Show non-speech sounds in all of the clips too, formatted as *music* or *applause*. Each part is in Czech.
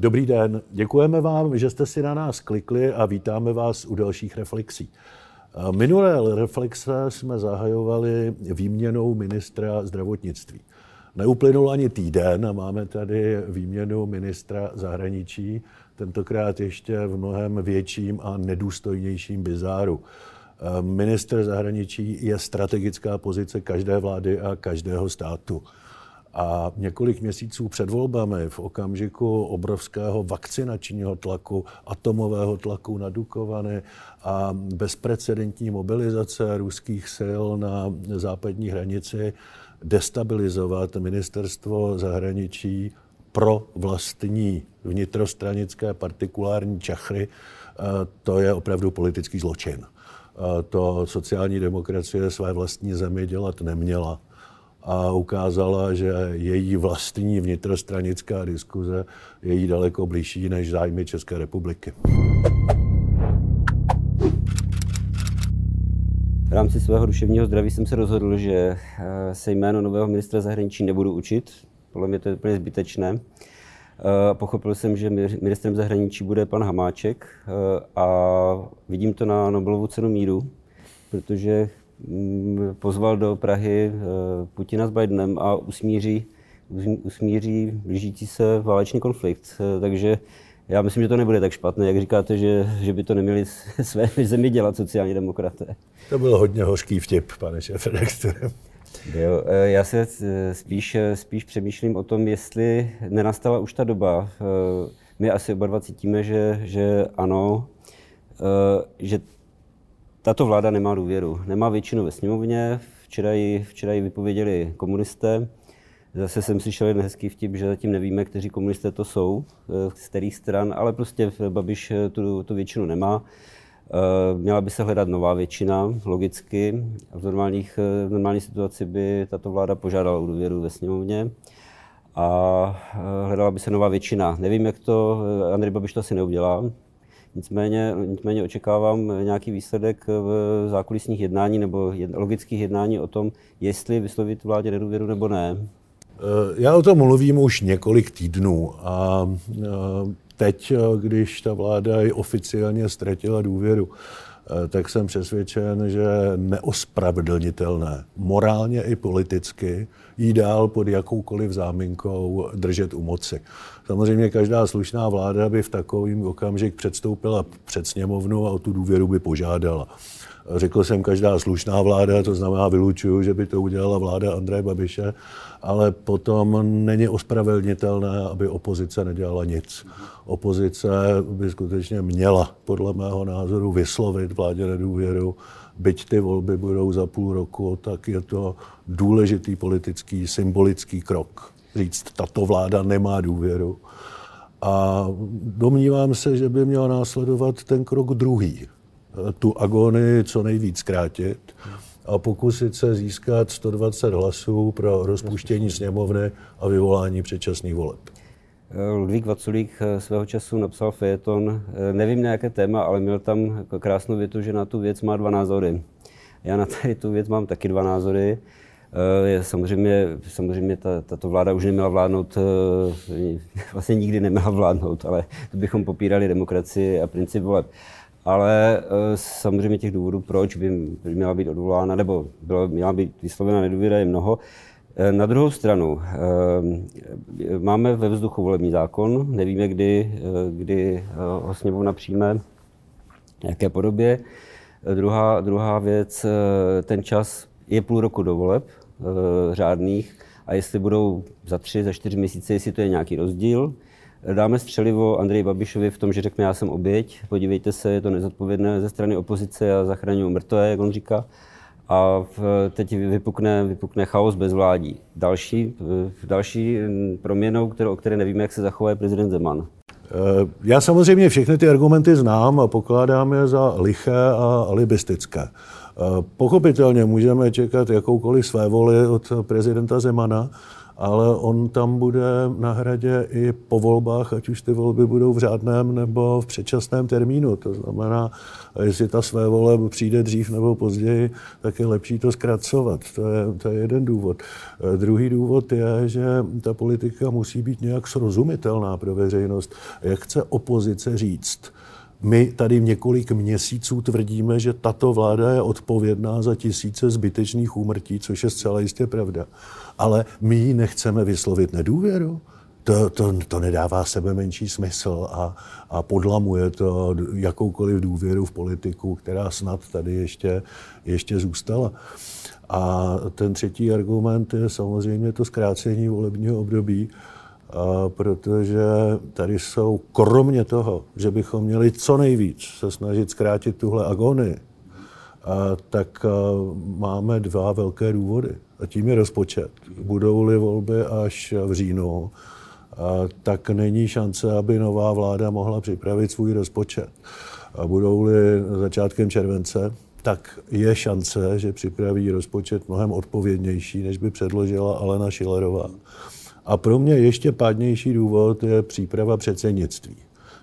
Dobrý den, děkujeme vám, že jste si na nás klikli a vítáme vás u dalších reflexí. Minulé reflexe jsme zahajovali výměnou ministra zdravotnictví. Neuplynul ani týden a máme tady výměnu ministra zahraničí, tentokrát ještě v mnohem větším a nedůstojnějším bizáru. Minister zahraničí je strategická pozice každé vlády a každého státu. A několik měsíců před volbami, v okamžiku obrovského vakcinačního tlaku, atomového tlaku na Dukovany a bezprecedentní mobilizace ruských sil na západní hranici, destabilizovat ministerstvo zahraničí pro vlastní vnitrostranické partikulární čachry, eh, to je opravdu politický zločin. Eh, to sociální demokracie své vlastní zemi dělat neměla a ukázala, že její vlastní vnitrostranická diskuze je jí daleko blížší než zájmy České republiky. V rámci svého duševního zdraví jsem se rozhodl, že eh, se jméno nového ministra zahraničí nebudu učit. Podle mě to je úplně zbytečné. Eh, pochopil jsem, že ministrem zahraničí bude pan Hamáček eh, a vidím to na Nobelovu cenu míru, protože pozval do Prahy Putina s Bidenem a usmíří, usmíří blížící se válečný konflikt. Takže já myslím, že to nebude tak špatné, jak říkáte, že, že by to neměli *laughs* své zemi dělat sociální demokraté. To byl hodně hořký vtip, pane šéf Jo, e, já se e, spíš, e, spíš přemýšlím o tom, jestli nenastala už ta doba. My asi oba dva cítíme, že, že ano, že tato vláda nemá důvěru. Nemá většinu ve sněmovně, včera ji, včera ji vypověděli komunisté, Zase jsem slyšel jeden hezký vtip, že zatím nevíme, kteří komunisté to jsou, eh, z kterých stran, ale prostě Babiš eh, tu, tu většinu nemá. Eh, měla by se hledat nová většina, logicky. V, normálních, v normální situaci by tato vláda požádala o důvěru ve sněmovně a hledala by se nová většina. Nevím, jak to, Andrej Babiš to asi neudělá, Nicméně, nicméně očekávám nějaký výsledek v zákulisních jednání nebo logických jednání o tom, jestli vyslovit vládě nedůvěru nebo ne. Eh, já o tom mluvím už několik týdnů a eh, teď, eh, když ta vláda oficiálně ztratila důvěru, tak jsem přesvědčen, že neospravedlnitelné morálně i politicky jí dál pod jakoukoliv záminkou držet u moci. Samozřejmě každá slušná vláda by v takovým okamžik předstoupila před sněmovnu a o tu důvěru by požádala. Řekl jsem každá slušná vláda, to znamená vylučuju, že by to udělala vláda Andreje Babiše, ale potom není ospravedlnitelné, aby opozice nedělala nic. Opozice by skutečně měla, podle mého názoru, vyslovit vládě nedůvěru. Byť ty volby budou za půl roku, tak je to důležitý politický, symbolický krok. Říct, tato vláda nemá důvěru. A domnívám se, že by měl následovat ten krok druhý tu agonii co nejvíc zkrátit a pokusit se získat 120 hlasů pro rozpuštění sněmovny a vyvolání předčasných voleb. Ludvík Vaculík svého času napsal fejeton, nevím na jaké téma, ale měl tam krásnou větu, že na tu věc má dva názory. Já na tady tu věc mám taky dva názory. Samozřejmě, samozřejmě ta, tato vláda už neměla vládnout, *laughs* vlastně nikdy neměla vládnout, ale to bychom popírali demokracii a princip voleb ale eh, samozřejmě těch důvodů, proč by měla být odvolána, nebo byla, měla být vyslovena nedůvěra, je mnoho. Eh, na druhou stranu, eh, máme ve vzduchu volební zákon, nevíme, kdy, kdy ho sněmovna přijme, jaké podobě. Druhá, druhá věc, ten čas je půl roku do voleb řádných a jestli budou za tři, za čtyři měsíce, jestli to je nějaký rozdíl, dáme střelivo Andreji Babišovi v tom, že řekne, já jsem oběť, podívejte se, je to nezodpovědné ze strany opozice a zachraňuji mrtvé, jak on říká. A teď vypukne, vypukne chaos bez vládí. Další, další proměnou, kterou, o které nevíme, jak se zachová, je prezident Zeman. Já samozřejmě všechny ty argumenty znám a pokládám je za liché a alibistické. Pochopitelně můžeme čekat jakoukoliv své voli od prezidenta Zemana, ale on tam bude na hradě i po volbách, ať už ty volby budou v řádném nebo v předčasném termínu. To znamená, jestli ta své vole přijde dřív nebo později, tak je lepší to zkracovat. To je, to je jeden důvod. E, druhý důvod je, že ta politika musí být nějak srozumitelná pro veřejnost. Jak chce opozice říct, my tady několik měsíců tvrdíme, že tato vláda je odpovědná za tisíce zbytečných úmrtí, což je zcela jistě pravda. Ale my jí nechceme vyslovit nedůvěru. To, to, to nedává sebe menší smysl a, a podlamuje to jakoukoliv důvěru v politiku, která snad tady ještě, ještě zůstala. A ten třetí argument je samozřejmě to zkrácení volebního období, protože tady jsou, kromě toho, že bychom měli co nejvíc se snažit zkrátit tuhle agonii, tak máme dva velké důvody. A tím je rozpočet. Budou-li volby až v říjnu, tak není šance, aby nová vláda mohla připravit svůj rozpočet. A budou-li začátkem července, tak je šance, že připraví rozpočet mnohem odpovědnější, než by předložila Alena Šilerová. A pro mě ještě pádnější důvod je příprava předsednictví.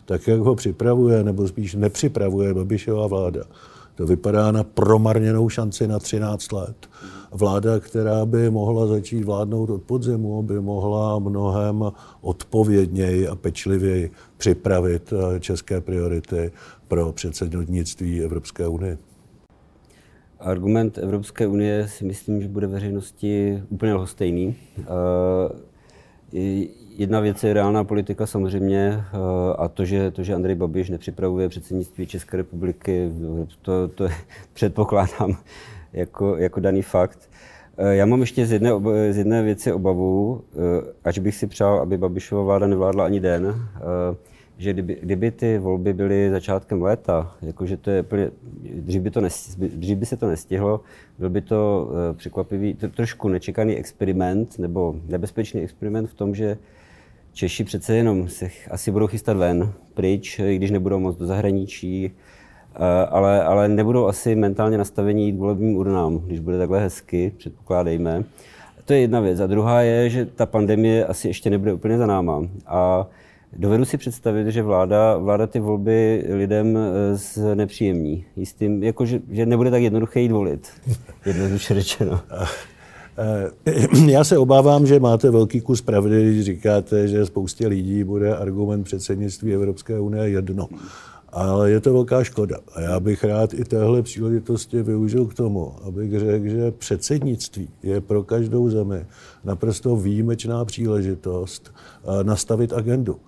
Tak, jak ho připravuje, nebo spíš nepřipravuje Babišová vláda, to vypadá na promarněnou šanci na 13 let. Vláda, která by mohla začít vládnout od podzimu, by mohla mnohem odpovědněji a pečlivěji připravit eh, české priority pro předsednictví Evropské unie. Argument Evropské unie si myslím, že bude veřejnosti úplně lhostejný. Jedna věc je reálná politika samozřejmě eh, a to, že, to, že Andrej Babiš nepřipravuje předsednictví České republiky, to, to *laughs* předpokládám jako, jako daný fakt. Eh, já mám ještě z jedné, z jedné věci obavu, eh, až bych si přál, aby Babišova vláda nevládla ani den, že kdyby, kdyby ty volby byly začátkem léta, jakože to je plně, dřív by, to nes, dřív by se to nestihlo, byl by to překvapivý, to, trošku nečekaný experiment, nebo nebezpečný experiment v tom, že Češi přece jenom se asi budou chystat ven, pryč, i když nebudou moc do zahraničí, eh, ale, ale nebudou asi mentálně nastavení jít volebním urnám, když bude takhle hezky, předpokládejme. To je jedna věc. A druhá je, že ta pandemie asi ještě nebude úplně za náma. A dovedu si představit, že vláda, vláda ty volby lidem eh, nepříjemní. Jistým, jako že, že nebude tak jednoduché jít volit. *laughs* Jednoduše řečeno. Eh, já se obávám, že máte velký kus pravdy, když říkáte, že spoustě lidí bude argument předsednictví Evropské unie jedno. Ale je to velká škoda. A já bych rád i téhle příležitosti využil k tomu, abych řekl, že předsednictví je pro každou zemi naprosto výjimečná příležitost eh, nastavit agendu.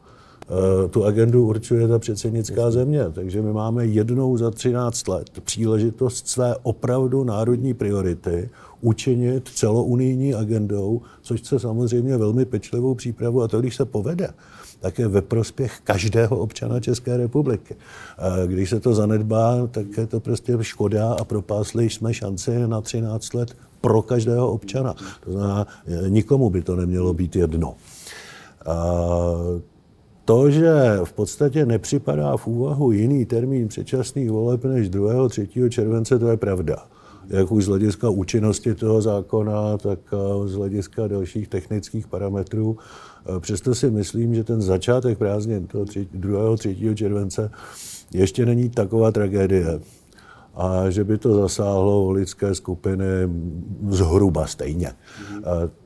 Eh, tu agendu určuje ta předsednická země, takže my máme jednou za 13 let příležitost své opravdu národní priority učinit celounijní agendou, což se samozřejmě velmi pečlivou přípravu a to, když se povede, tak je ve prospěch každého občana České republiky. Když se to zanedbá, tak je to prostě škoda a propásli jsme šanci na 13 let pro každého občana. To znamená, nikomu by to nemělo být jedno. A to, že v podstatě nepřipadá v úvahu jiný termín předčasných voleb než 2. 3. července, to je pravda jak už z hlediska účinnosti toho zákona, tak z hlediska dalších technických parametrů. Přesto si myslím, že ten začátek prázdnin toho 2. 3. července ještě není taková tragédie a že by to zasáhlo voličské skupiny zhruba stejně. A,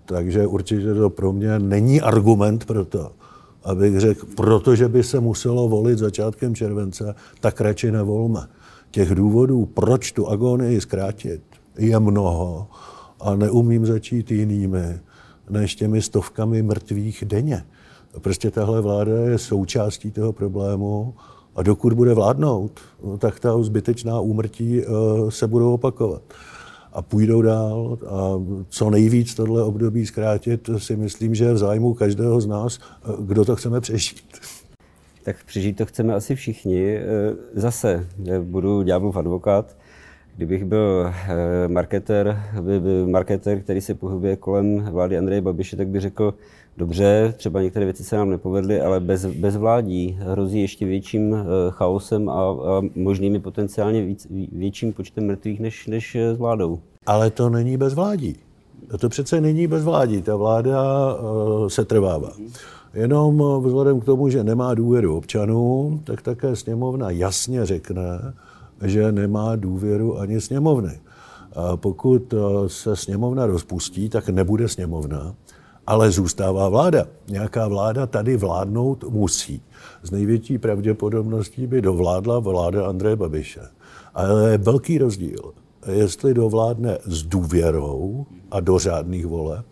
takže určitě to pro mě není argument pro to, abych řekl, protože by se muselo volit začátkem července, tak radši nevolme. Těch důvodů, proč tu agonii zkrátit, je mnoho a neumím začít jinými než těmi stovkami mrtvých denně. Prostě tahle vláda je součástí toho problému a dokud bude vládnout, no, tak ta zbytečná úmrtí uh, se budou opakovat. A půjdou dál a co nejvíc tohle období zkrátit si myslím, že je v zájmu každého z nás, kdo to chceme přežít tak přežít to chceme asi všichni. Eh, zase budu ďáblův advokát. Kdybych byl eh, marketer, marketer, který se pohybuje kolem vlády Andreje Babiše, tak bych řekl, dobře, třeba některé věci se nám nepovedly, ale bez, bez vládí hrozí ještě větším eh, chaosem a, a možnými potenciálně víc, větším počtem mrtvých než, než s vládou. Ale to není bez vládí. To přece není bez vládí. Ta vláda se trvává. Jenom vzhledem k tomu, že nemá důvěru občanů, tak také sněmovna jasně řekne, že nemá důvěru ani sněmovny. A pokud se sněmovna rozpustí, tak nebude sněmovna, ale zůstává vláda. Nějaká vláda tady vládnout musí. Z největší pravděpodobností by dovládla vláda Andreje Babiše. Ale je velký rozdíl, jestli dovládne s důvěrou a do řádných voleb,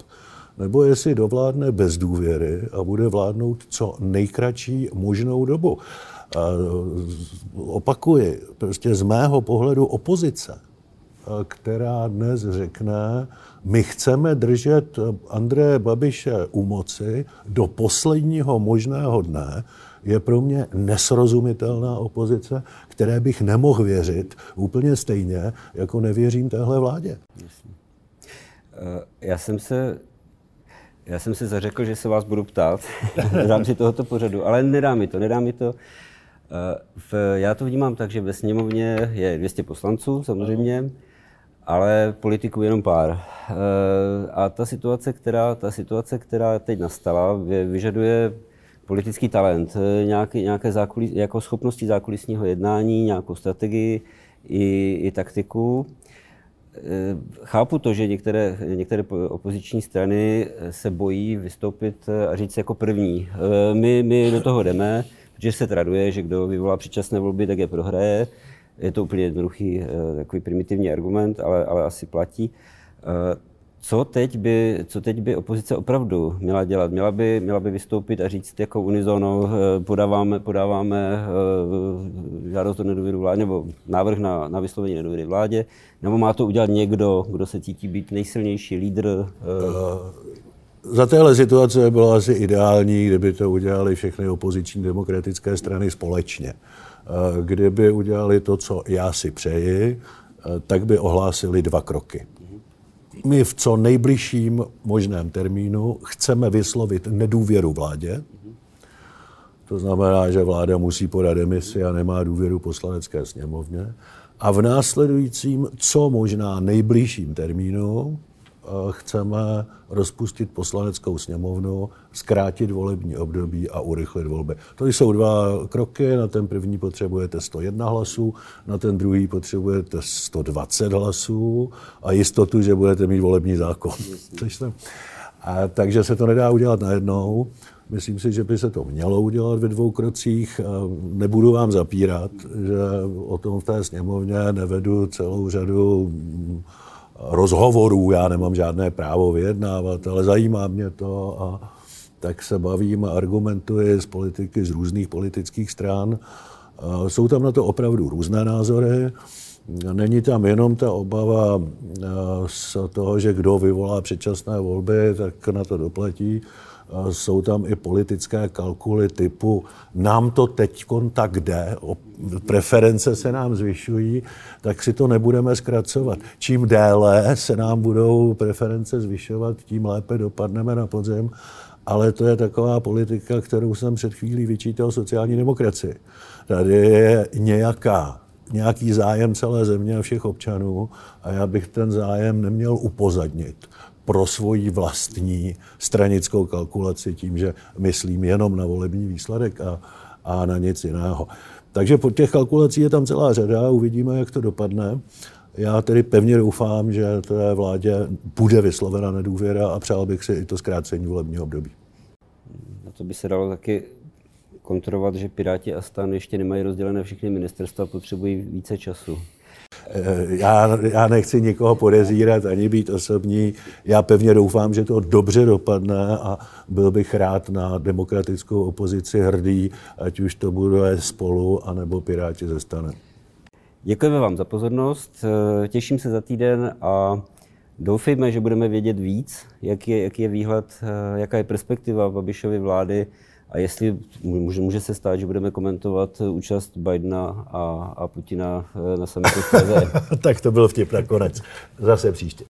nebo jestli dovládne bez důvěry a bude vládnout co nejkratší možnou dobu. Opakuji, prostě z mého pohledu opozice, která dnes řekne, my chceme držet Andreje Babiše u moci do posledního možného dne, je pro mě nesrozumitelná opozice, které bych nemohl věřit úplně stejně, jako nevěřím téhle vládě. Eh, já jsem se já jsem si zařekl, že se vás budu ptát *laughs* v rámci tohoto pořadu, ale nedá mi to, nedá mi to. Eh, v, já to vnímám tak, že ve sněmovně je 200 poslanců samozřejmě, ale politiků jenom pár. Eh, a ta situace, která, ta situace, která teď nastala, vyžaduje politický talent, eh, nějaké, nějaké zákulis, jako schopnosti zákulisního jednání, nějakou strategii i, i taktiku. Chápu to, že některé, některé opoziční strany se bojí vystoupit a říct jako první. My, my do toho jdeme, protože se traduje, že kdo vyvolá předčasné volby, tak je prohraje. Je to úplně jednoduchý, takový primitivní argument, ale, ale asi platí. Co teď, by, co teď by opozice opravdu měla dělat? Měla by, měla by vystoupit a říct jako unizono, eh, podáváme, podáváme eh, žádost o nedůvěru vládě, nebo návrh na, na vyslovení nedůvěry vládě, nebo má to udělat někdo, kdo se cítí být nejsilnější lídr? Za téhle situace bylo asi ideální, kdyby to udělali všechny opoziční demokratické strany společně. Kdyby udělali to, co já si přeji, tak by ohlásili dva kroky my v co nejbližším možném termínu chceme vyslovit nedůvěru vládě. To znamená, že vláda musí podat demisi a nemá důvěru poslanecké sněmovně. A v následujícím, co možná nejbližším termínu, chceme rozpustit poslaneckou sněmovnu, zkrátit volební období a urychlit volby. To jsou dva kroky. Na ten první potřebujete 101 hlasů, na ten druhý potřebujete 120 hlasů a jistotu, že budete mít volební zákon. A, takže se to nedá udělat najednou. Myslím si, že by se to mělo udělat ve dvou krocích. Nebudu vám zapírat, že o tom v té sněmovně nevedu celou řadu rozhovorů, já nemám žádné právo vyjednávat, ale zajímá mě to a tak se bavím a argumentuji z politiky z různých politických stran. Jsou tam na to opravdu různé názory. Není tam jenom ta obava z toho, že kdo vyvolá předčasné volby, tak na to doplatí jsou tam i politické kalkuly typu nám to teď tak jde, preference se nám zvyšují, tak si to nebudeme zkracovat. Čím déle se nám budou preference zvyšovat, tím lépe dopadneme na podzem. Ale to je taková politika, kterou jsem před chvílí vyčítal sociální demokracii. Tady je nějaká nějaký zájem celé země a všech občanů a já bych ten zájem neměl upozadnit pro svoji vlastní stranickou kalkulaci tím, že myslím jenom na volební výsledek a, a na nic jiného. Takže po těch kalkulací je tam celá řada, uvidíme, jak to dopadne. Já tedy pevně doufám, že té vládě bude vyslovena nedůvěra a přál bych si i to zkrácení volebního období. Na to by se dalo taky kontrolovat, že Piráti a stan ještě nemají rozdělené všechny ministerstva, potřebují více času. Eh, já, já nechci nikoho podezírat ani být osobní. Já pevně doufám, že to dobře dopadne a byl bych rád na demokratickou opozici hrdý, ať už to bude spolu, anebo Piráti ze stane. Děkujeme vám za pozornost, eh, těším se za týden a doufejme, že budeme vědět víc, jaký je, jaký je výhled, eh, jaká je perspektiva Babišovy vlády a jestli může, může se stát, že budeme komentovat účast Bidena a, a Putina eh, na summitu *laughs* tak to byl vtip nakonec. Zase příště.